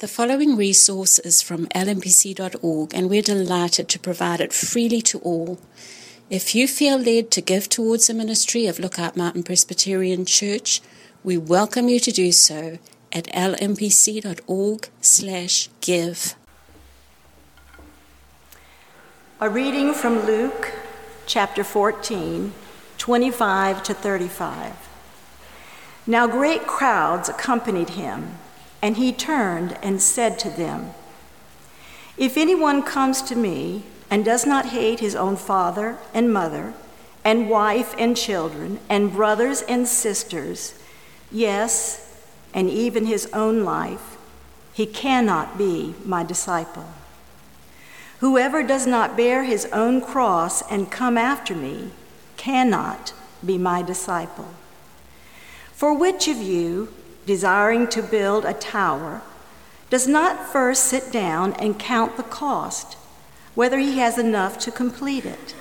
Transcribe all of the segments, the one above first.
The following resource is from lmpc.org, and we're delighted to provide it freely to all. If you feel led to give towards the ministry of Lookout Mountain Presbyterian Church, we welcome you to do so at lmpc.org/give. A reading from Luke chapter 14, 25 to 35. Now great crowds accompanied him and he turned and said to them, If anyone comes to me and does not hate his own father and mother, and wife and children, and brothers and sisters, yes, and even his own life, he cannot be my disciple. Whoever does not bear his own cross and come after me cannot be my disciple. For which of you, desiring to build a tower, does not first sit down and count the cost, whether he has enough to complete it.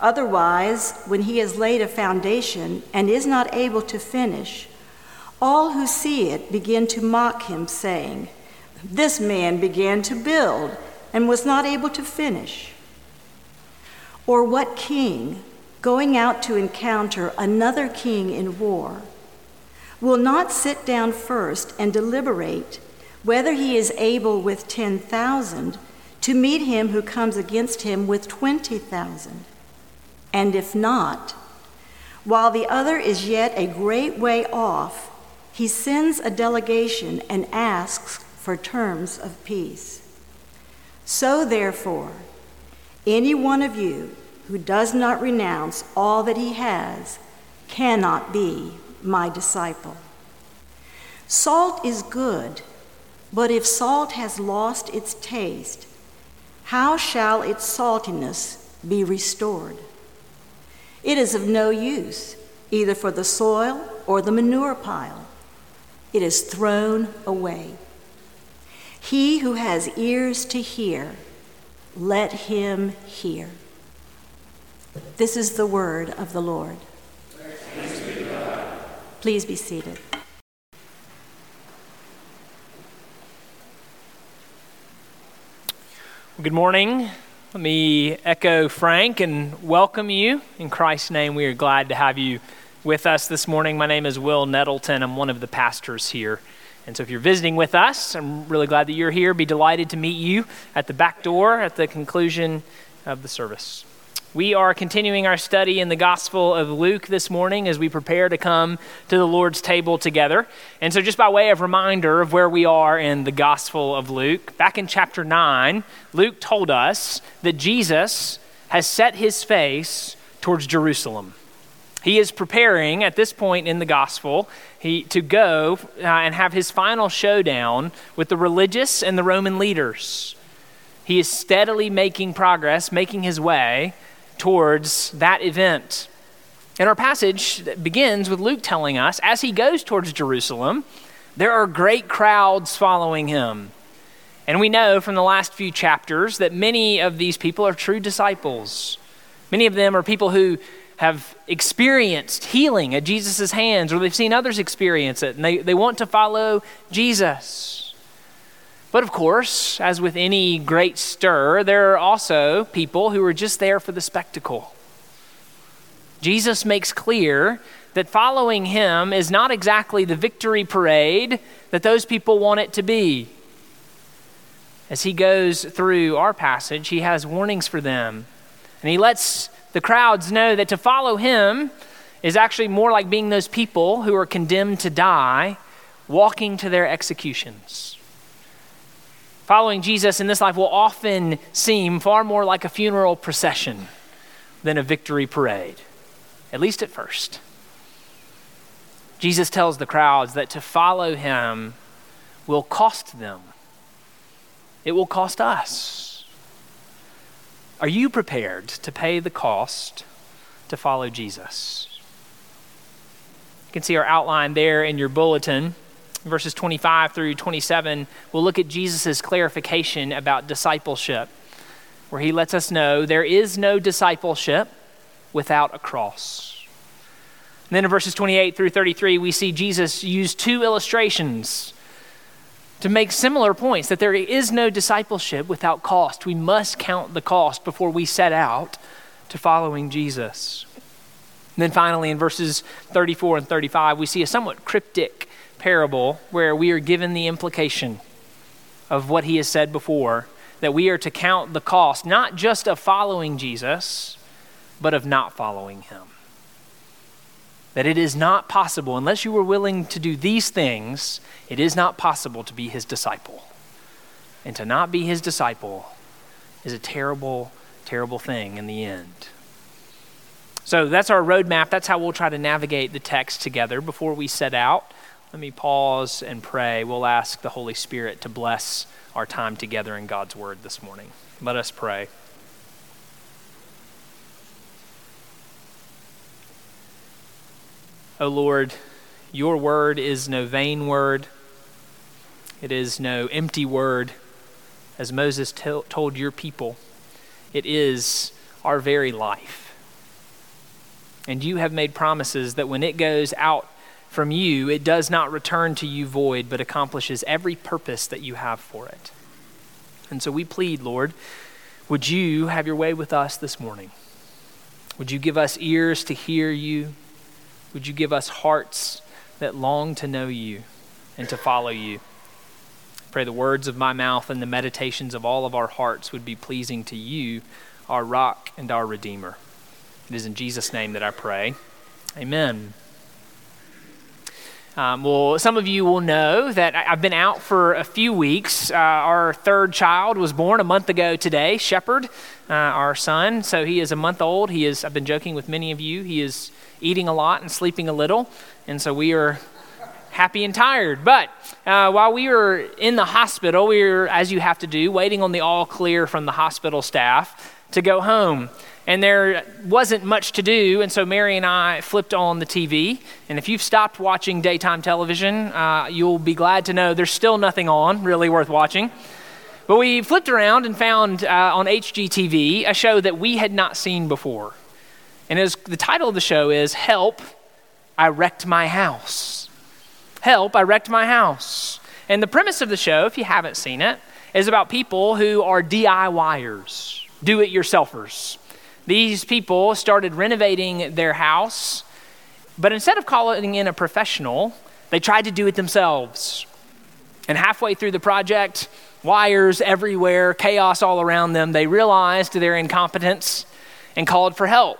Otherwise, when he has laid a foundation and is not able to finish, all who see it begin to mock him, saying, This man began to build and was not able to finish. Or what king, going out to encounter another king in war, will not sit down first and deliberate whether he is able with 10,000 to meet him who comes against him with 20,000. And if not, while the other is yet a great way off, he sends a delegation and asks for terms of peace. So, therefore, any one of you who does not renounce all that he has cannot be my disciple. Salt is good, but if salt has lost its taste, how shall its saltiness be restored? It is of no use, either for the soil or the manure pile. It is thrown away. He who has ears to hear, let him hear. This is the word of the Lord. Please be seated. Good morning. Let me echo Frank and welcome you. In Christ's name, we are glad to have you with us this morning. My name is Will Nettleton. I'm one of the pastors here. And so if you're visiting with us, I'm really glad that you're here. Be delighted to meet you at the back door at the conclusion of the service. We are continuing our study in the Gospel of Luke this morning as we prepare to come to the Lord's table together. And so, just by way of reminder of where we are in the Gospel of Luke, back in chapter 9, Luke told us that Jesus has set his face towards Jerusalem. He is preparing at this point in the gospel he, to go uh, and have his final showdown with the religious and the Roman leaders. He is steadily making progress, making his way towards that event. And our passage begins with Luke telling us as he goes towards Jerusalem, there are great crowds following him. And we know from the last few chapters that many of these people are true disciples. Many of them are people who have experienced healing at Jesus' hands, or they've seen others experience it, and they, they want to follow Jesus. But of course, as with any great stir, there are also people who are just there for the spectacle. Jesus makes clear that following him is not exactly the victory parade that those people want it to be. As he goes through our passage, he has warnings for them. And he lets the crowds know that to follow him is actually more like being those people who are condemned to die, walking to their executions. Following Jesus in this life will often seem far more like a funeral procession than a victory parade, at least at first. Jesus tells the crowds that to follow him will cost them, it will cost us. Are you prepared to pay the cost to follow Jesus? You can see our outline there in your bulletin verses 25 through 27, we'll look at Jesus' clarification about discipleship, where he lets us know there is no discipleship without a cross. And then in verses 28 through 33, we see Jesus use two illustrations to make similar points that there is no discipleship without cost. We must count the cost before we set out to following Jesus. And then finally, in verses 34 and 35, we see a somewhat cryptic parable where we are given the implication of what he has said before that we are to count the cost, not just of following Jesus, but of not following him. That it is not possible, unless you are willing to do these things, it is not possible to be his disciple. And to not be his disciple is a terrible, terrible thing in the end. So that's our roadmap. That's how we'll try to navigate the text together before we set out. Let me pause and pray. We'll ask the Holy Spirit to bless our time together in God's Word this morning. Let us pray. O Lord, your word is no vain word. It is no empty word, as Moses t- told your people. It is our very life. And you have made promises that when it goes out from you, it does not return to you void, but accomplishes every purpose that you have for it. And so we plead, Lord, would you have your way with us this morning? Would you give us ears to hear you? Would you give us hearts that long to know you and to follow you? Pray the words of my mouth and the meditations of all of our hearts would be pleasing to you, our rock and our redeemer. It is in Jesus' name that I pray. Amen. Um, well, some of you will know that I've been out for a few weeks. Uh, our third child was born a month ago today, Shepherd, uh, our son. So he is a month old. He is, I've been joking with many of you, he is eating a lot and sleeping a little. And so we are happy and tired. But uh, while we were in the hospital, we were, as you have to do, waiting on the all clear from the hospital staff to go home and there wasn't much to do, and so Mary and I flipped on the TV. And if you've stopped watching daytime television, uh, you'll be glad to know there's still nothing on really worth watching. But we flipped around and found uh, on HGTV a show that we had not seen before. And was, the title of the show is Help, I Wrecked My House. Help, I Wrecked My House. And the premise of the show, if you haven't seen it, is about people who are DIYers, do it yourselfers. These people started renovating their house, but instead of calling in a professional, they tried to do it themselves. And halfway through the project, wires everywhere, chaos all around them, they realized their incompetence and called for help.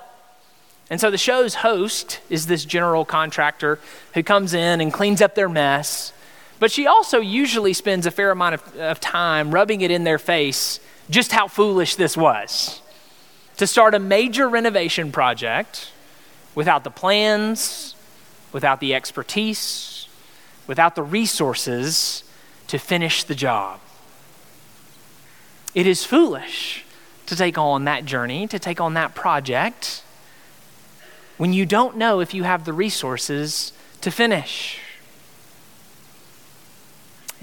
And so the show's host is this general contractor who comes in and cleans up their mess. But she also usually spends a fair amount of, of time rubbing it in their face just how foolish this was to start a major renovation project without the plans, without the expertise, without the resources to finish the job. It is foolish to take on that journey, to take on that project, when you don't know if you have the resources to finish.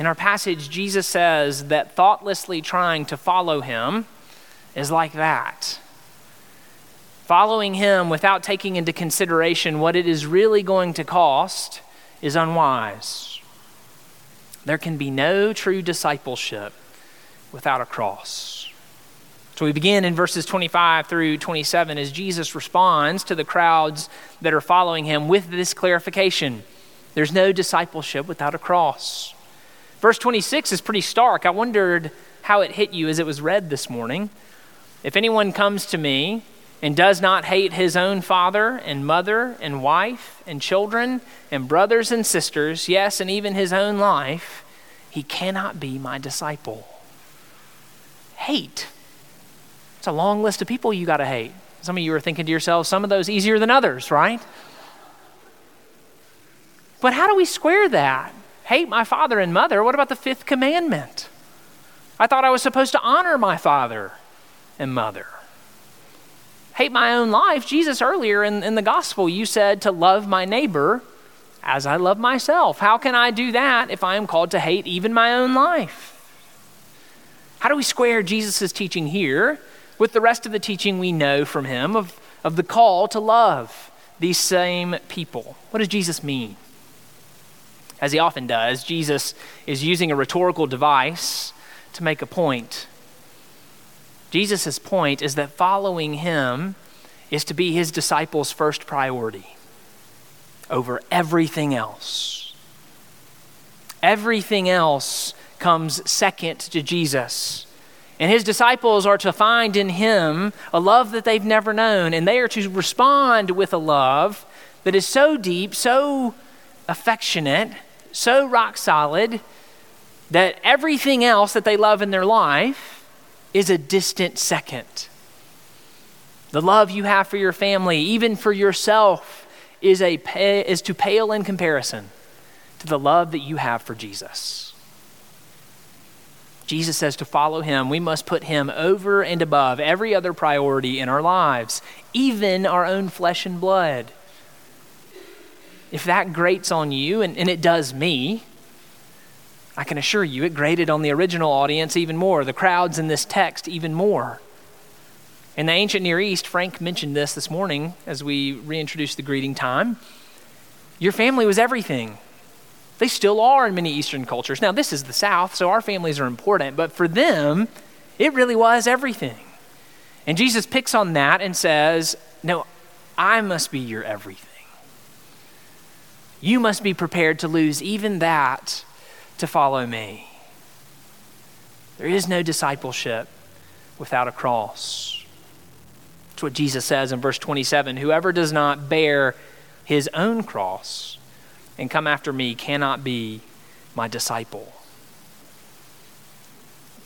In our passage, Jesus says that thoughtlessly trying to follow him is like that. Following him without taking into consideration what it is really going to cost is unwise. There can be no true discipleship without a cross. So we begin in verses 25 through 27 as Jesus responds to the crowds that are following him with this clarification there's no discipleship without a cross. Verse 26 is pretty stark. I wondered how it hit you as it was read this morning. If anyone comes to me and does not hate his own father and mother and wife and children and brothers and sisters, yes, and even his own life, he cannot be my disciple. Hate. It's a long list of people you got to hate. Some of you are thinking to yourselves, some of those easier than others, right? But how do we square that? Hate my father and mother. What about the fifth commandment? I thought I was supposed to honor my father and mother hate my own life. Jesus, earlier in, in the gospel, you said to love my neighbor as I love myself. How can I do that if I am called to hate even my own life? How do we square Jesus' teaching here with the rest of the teaching we know from him of, of the call to love these same people? What does Jesus mean? As he often does, Jesus is using a rhetorical device to make a point. Jesus' point is that following him is to be his disciples' first priority over everything else. Everything else comes second to Jesus. And his disciples are to find in him a love that they've never known, and they are to respond with a love that is so deep, so affectionate, so rock solid, that everything else that they love in their life is a distant second. The love you have for your family, even for yourself, is, a, is to pale in comparison to the love that you have for Jesus. Jesus says to follow him, we must put him over and above every other priority in our lives, even our own flesh and blood. If that grates on you, and, and it does me, I can assure you it grated on the original audience even more, the crowds in this text even more. In the ancient Near East, Frank mentioned this this morning as we reintroduced the greeting time. Your family was everything. They still are in many Eastern cultures. Now, this is the South, so our families are important, but for them, it really was everything. And Jesus picks on that and says, No, I must be your everything. You must be prepared to lose even that to follow me. There is no discipleship without a cross. That's what Jesus says in verse 27 Whoever does not bear his own cross and come after me cannot be my disciple.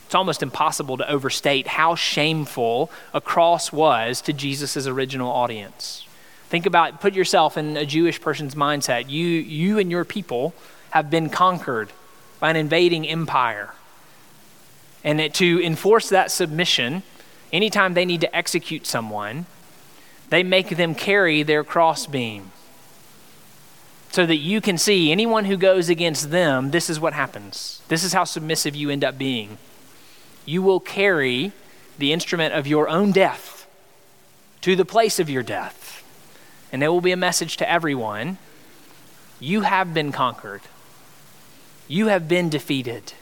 It's almost impossible to overstate how shameful a cross was to Jesus' original audience. Think about, put yourself in a Jewish person's mindset. You, you and your people have been conquered by an invading empire. And it, to enforce that submission, anytime they need to execute someone, they make them carry their crossbeam so that you can see anyone who goes against them, this is what happens. This is how submissive you end up being. You will carry the instrument of your own death to the place of your death. And it will be a message to everyone you have been conquered, you have been defeated,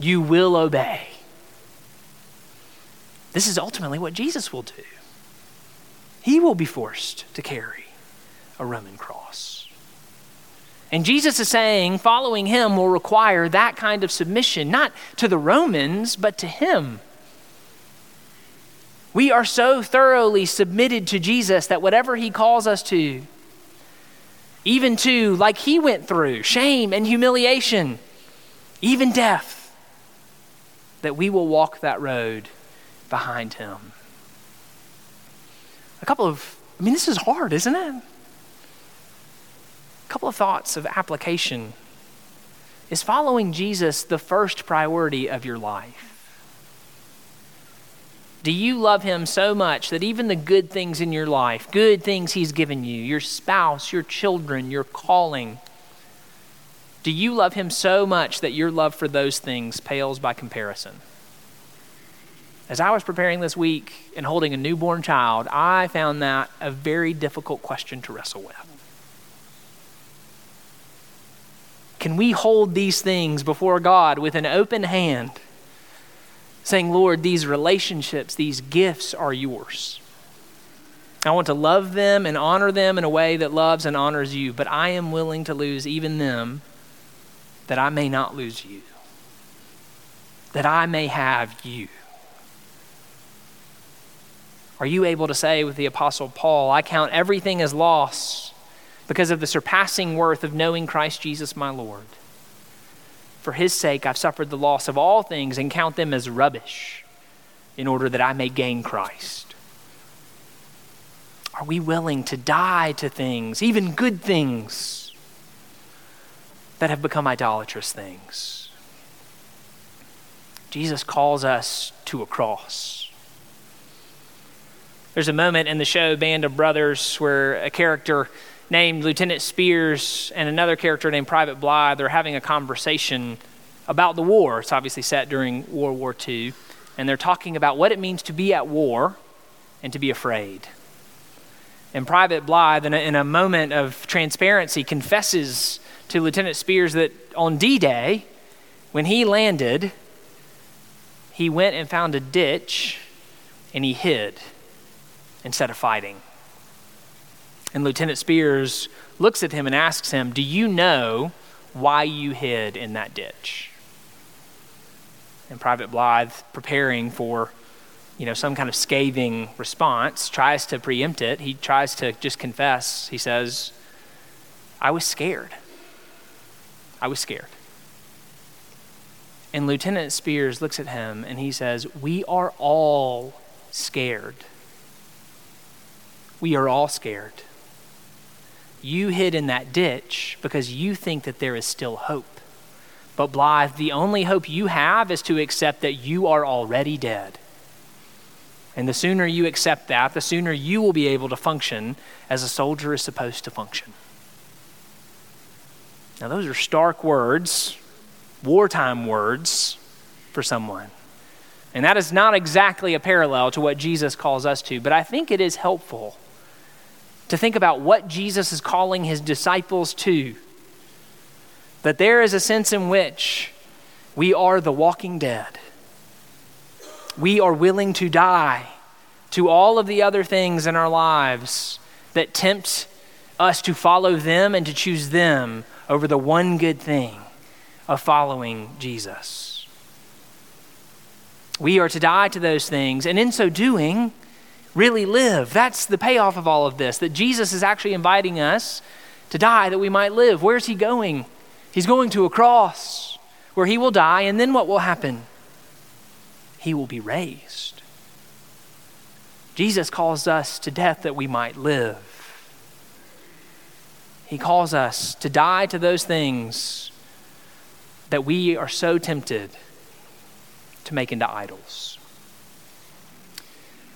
you will obey. This is ultimately what Jesus will do. He will be forced to carry a Roman cross. And Jesus is saying following him will require that kind of submission, not to the Romans, but to him. We are so thoroughly submitted to Jesus that whatever he calls us to, even to, like he went through, shame and humiliation, even death, that we will walk that road behind him. A couple of, I mean, this is hard, isn't it? A couple of thoughts of application. Is following Jesus the first priority of your life? Do you love him so much that even the good things in your life, good things he's given you, your spouse, your children, your calling, do you love him so much that your love for those things pales by comparison? As I was preparing this week and holding a newborn child, I found that a very difficult question to wrestle with. Can we hold these things before God with an open hand? Saying, Lord, these relationships, these gifts are yours. I want to love them and honor them in a way that loves and honors you, but I am willing to lose even them that I may not lose you, that I may have you. Are you able to say with the Apostle Paul, I count everything as loss because of the surpassing worth of knowing Christ Jesus my Lord? For his sake, I've suffered the loss of all things and count them as rubbish in order that I may gain Christ. Are we willing to die to things, even good things, that have become idolatrous things? Jesus calls us to a cross. There's a moment in the show Band of Brothers where a character named Lieutenant Speirs and another character named Private Blithe, they're having a conversation about the war. It's obviously set during World War II. And they're talking about what it means to be at war and to be afraid. And Private Blithe, in a, in a moment of transparency, confesses to Lieutenant Speirs that on D Day, when he landed, he went and found a ditch and he hid instead of fighting. And Lieutenant Speirs looks at him and asks him, Do you know why you hid in that ditch? And Private Blithe, preparing for you know, some kind of scathing response, tries to preempt it. He tries to just confess. He says, I was scared. I was scared. And Lieutenant Speirs looks at him and he says, We are all scared. We are all scared. You hid in that ditch because you think that there is still hope. But Blithe, the only hope you have is to accept that you are already dead. And the sooner you accept that, the sooner you will be able to function as a soldier is supposed to function. Now, those are stark words, wartime words for someone. And that is not exactly a parallel to what Jesus calls us to, but I think it is helpful to think about what Jesus is calling his disciples to. That there is a sense in which we are the walking dead we are willing to die to all of the other things in our lives that tempt us to follow them and to choose them over the one good thing of following Jesus. We are to die to those things, and in so doing, really live. That's the payoff of all of this, that Jesus is actually inviting us to die that we might live. Where's he going? He's going to a cross where he will die, and then what will happen? he will be raised. Jesus calls us to death that we might live. He calls us to die to those things that we are so tempted to make into idols.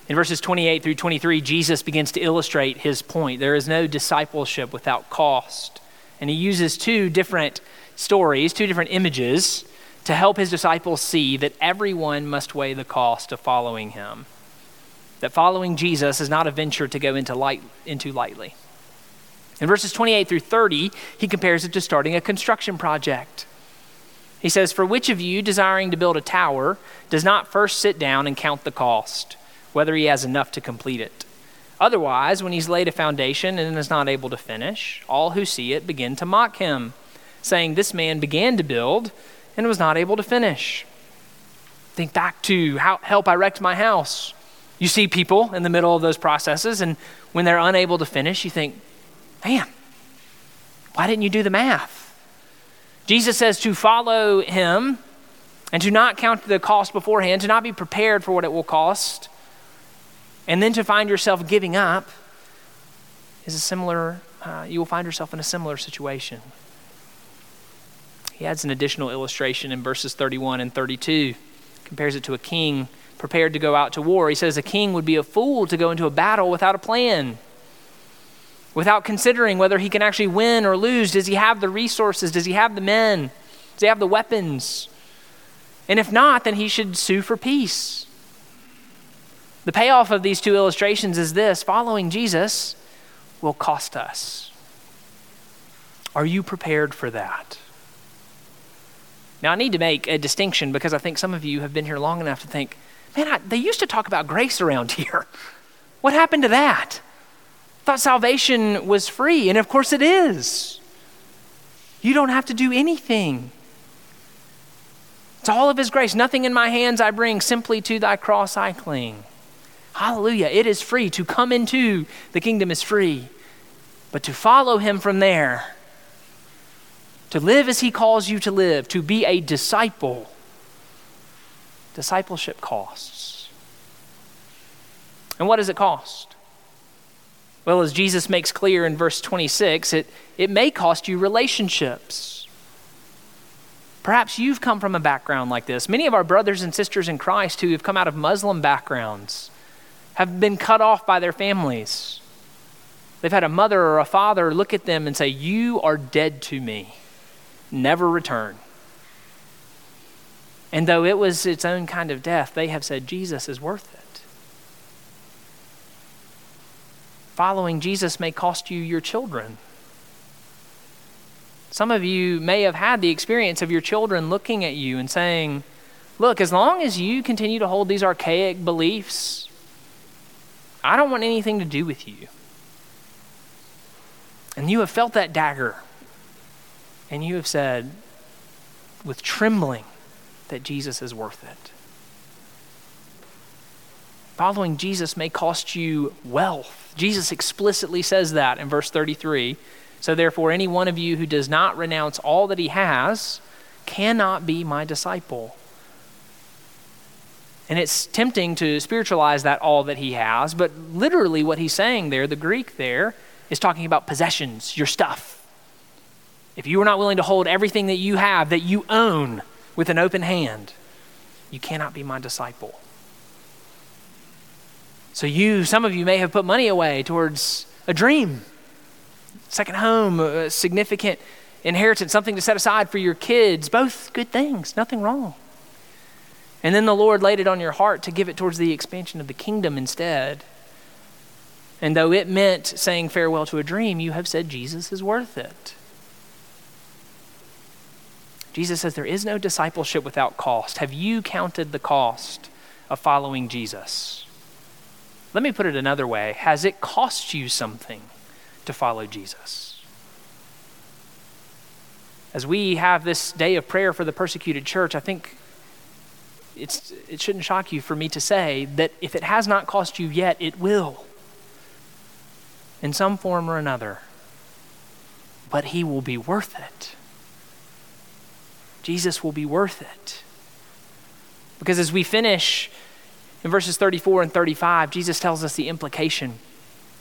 In verses 28 through 23, Jesus begins to illustrate his point. There is no discipleship without cost. And he uses two different stories, two different images to help his disciples see that everyone must weigh the cost of following him. That following Jesus is not a venture to go into, light, into lightly. In verses 28 through 30, he compares it to starting a construction project. He says, For which of you, desiring to build a tower, does not first sit down and count the cost, whether he has enough to complete it? Otherwise, when he's laid a foundation and is not able to finish, all who see it begin to mock him, saying, This man began to build and was not able to finish. Think back to how help I wrecked my house. You see people in the middle of those processes, and when they're unable to finish, you think, man, why didn't you do the math? Jesus says to follow him and to not count the cost beforehand, to not be prepared for what it will cost, and then to find yourself giving up is a similar, uh, you will find yourself in a similar situation. He adds an additional illustration in verses 31 and 32, compares it to a king prepared to go out to war. He says a king would be a fool to go into a battle without a plan, without considering whether he can actually win or lose. Does he have the resources? Does he have the men? Does he have the weapons? And if not, then he should sue for peace. The payoff of these two illustrations is this following Jesus will cost us. Are you prepared for that? Now, I need to make a distinction because I think some of you have been here long enough to think, man, I, they used to talk about grace around here. What happened to that? Thought salvation was free, and of course it is. You don't have to do anything. It's all of His grace. Nothing in my hands I bring, simply to thy cross I cling. Hallelujah. It is free. To come into the kingdom is free. But to follow Him from there, to live as he calls you to live, to be a disciple. Discipleship costs. And what does it cost? Well, as Jesus makes clear in verse 26, it, it may cost you relationships. Perhaps you've come from a background like this. Many of our brothers and sisters in Christ who have come out of Muslim backgrounds have been cut off by their families. They've had a mother or a father look at them and say, You are dead to me never return. And though it was its own kind of death, they have said Jesus is worth it. following Jesus may cost you your children. Some of you may have had the experience of your children looking at you and saying, Look, as long as you continue to hold these archaic beliefs, I don't want anything to do with you. And you have felt that dagger. And you have said, with trembling, that Jesus is worth it. Following Jesus may cost you wealth. Jesus explicitly says that in verse 33. So, therefore, any one of you who does not renounce all that he has cannot be my disciple. And it's tempting to spiritualize that all that he has, but literally what he's saying there, the Greek there, is talking about possessions, your stuff. If you are not willing to hold everything that you have, that you own, with an open hand, you cannot be my disciple. So, you, some of you may have put money away towards a dream, second home, a significant inheritance, something to set aside for your kids. Both good things, nothing wrong. And then the Lord laid it on your heart to give it towards the expansion of the kingdom instead. And though it meant saying farewell to a dream, you have said Jesus is worth it. Jesus says there is no discipleship without cost. Have you counted the cost of following Jesus? Let me put it another way Has it cost you something to follow Jesus? As we have this day of prayer for the persecuted church, I think it's, it shouldn't shock you for me to say that if it has not cost you yet, it will in some form or another. But he will be worth it. Jesus will be worth it. Because as we finish in verses 34 and 35, Jesus tells us the implication.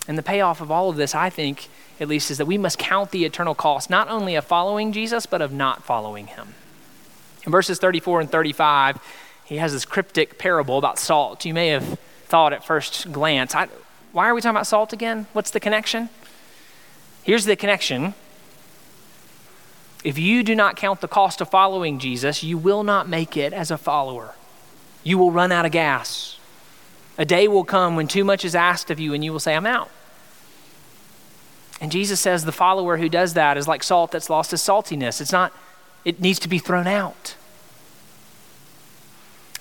And the payoff of all of this, I think, at least, is that we must count the eternal cost, not only of following Jesus, but of not following him. In verses 34 and 35, he has this cryptic parable about salt. You may have thought at first glance, why are we talking about salt again? What's the connection? Here's the connection. If you do not count the cost of following Jesus, you will not make it as a follower you will run out of gas. A day will come when too much is asked of you and you will say, I'm out. And Jesus says the follower who does that is like salt that's lost its saltiness. It's not, it needs to be thrown out.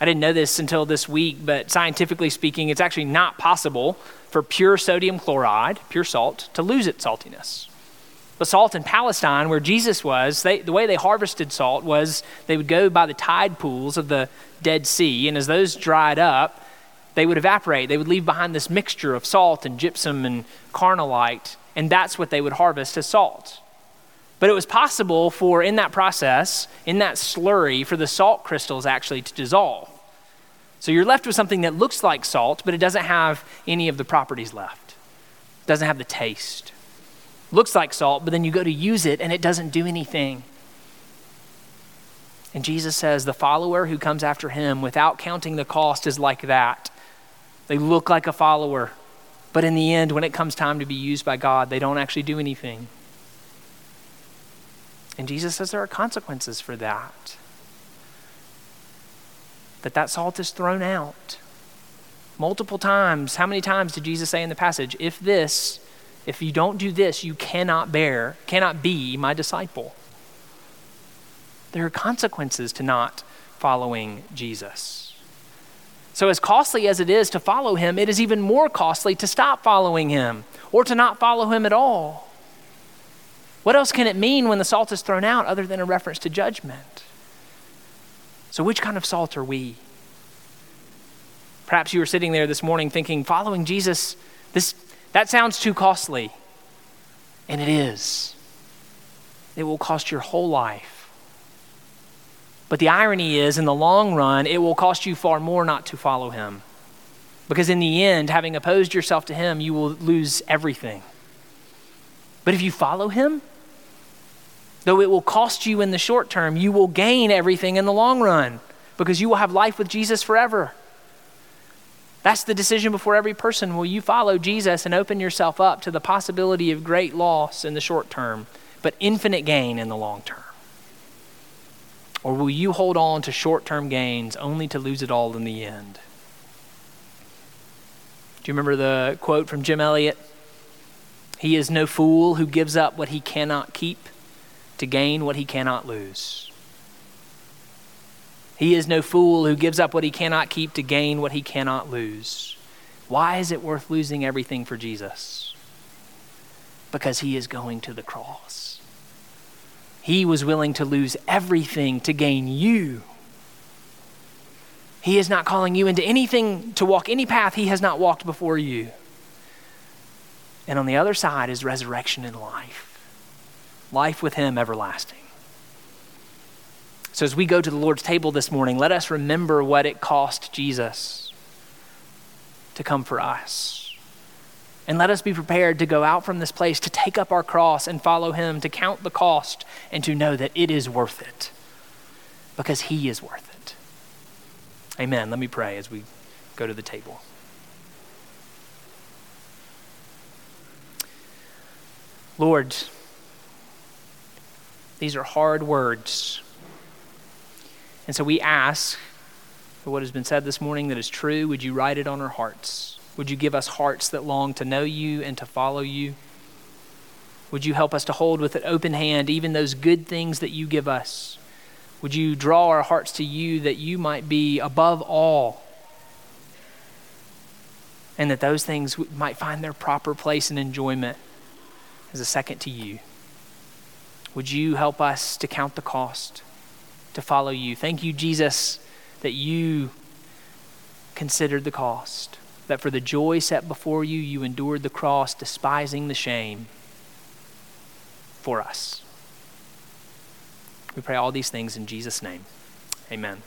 I didn't know this until this week, but scientifically speaking, it's actually not possible for pure sodium chloride, pure salt, to lose its saltiness. But salt in Palestine, where Jesus was, they, the way they harvested salt was they would go by the tide pools of the Dead Sea, and as those dried up, they would evaporate. They would leave behind this mixture of salt and gypsum and carnallite, and that's what they would harvest as salt. But it was possible for, in that process, in that slurry, for the salt crystals actually to dissolve. So you're left with something that looks like salt, but it doesn't have any of the properties left. It doesn't have the taste looks like salt, but then you go to use it and it doesn't do anything. And Jesus says the follower who comes after him without counting the cost is like that. They look like a follower, but in the end, when it comes time to be used by God, they don't actually do anything. And Jesus says there are consequences for that. That that salt is thrown out. Multiple times. How many times did Jesus say in the passage, if this if you don't do this, you cannot bear, cannot be my disciple. There are consequences to not following Jesus. So, as costly as it is to follow him, it is even more costly to stop following him or to not follow him at all. What else can it mean when the salt is thrown out other than a reference to judgment? So, which kind of salt are we? Perhaps you were sitting there this morning thinking, following Jesus, this, that sounds too costly. And it is. It will cost your whole life. But the irony is, in the long run, it will cost you far more not to follow him. Because in the end, having opposed yourself to him, you will lose everything. But if you follow him, though it will cost you in the short term, you will gain everything in the long run because you will have life with Jesus forever. That's the decision before every person. Will you follow Jesus and open yourself up to the possibility of great loss in the short term, but infinite gain in the long term? Or will you hold on to short term gains only to lose it all in the end? Do you remember the quote from Jim Elliot? He is no fool who gives up what he cannot keep to gain what he cannot lose. He is no fool who gives up what he cannot keep to gain what he cannot lose. Why is it worth losing everything for Jesus? Because he is going to the cross. He was willing to lose everything to gain you. He is not calling you into anything to walk any path he has not walked before you. And on the other side is resurrection and life life with him everlasting. So, as we go to the Lord's table this morning, let us remember what it cost Jesus to come for us. And let us be prepared to go out from this place to take up our cross and follow Him, to count the cost, and to know that it is worth it because He is worth it. Amen. Let me pray as we go to the table. Lord, these are hard words. And so we ask for what has been said this morning that is true. Would you write it on our hearts? Would you give us hearts that long to know you and to follow you? Would you help us to hold with an open hand even those good things that you give us? Would you draw our hearts to you that you might be above all? And that those things might find their proper place and enjoyment as a second to you. Would you help us to count the cost? to follow you. Thank you, Jesus, that you considered the cost, that for the joy set before you, you endured the cross, despising the shame for us. We pray all these things in Jesus' name. Amen.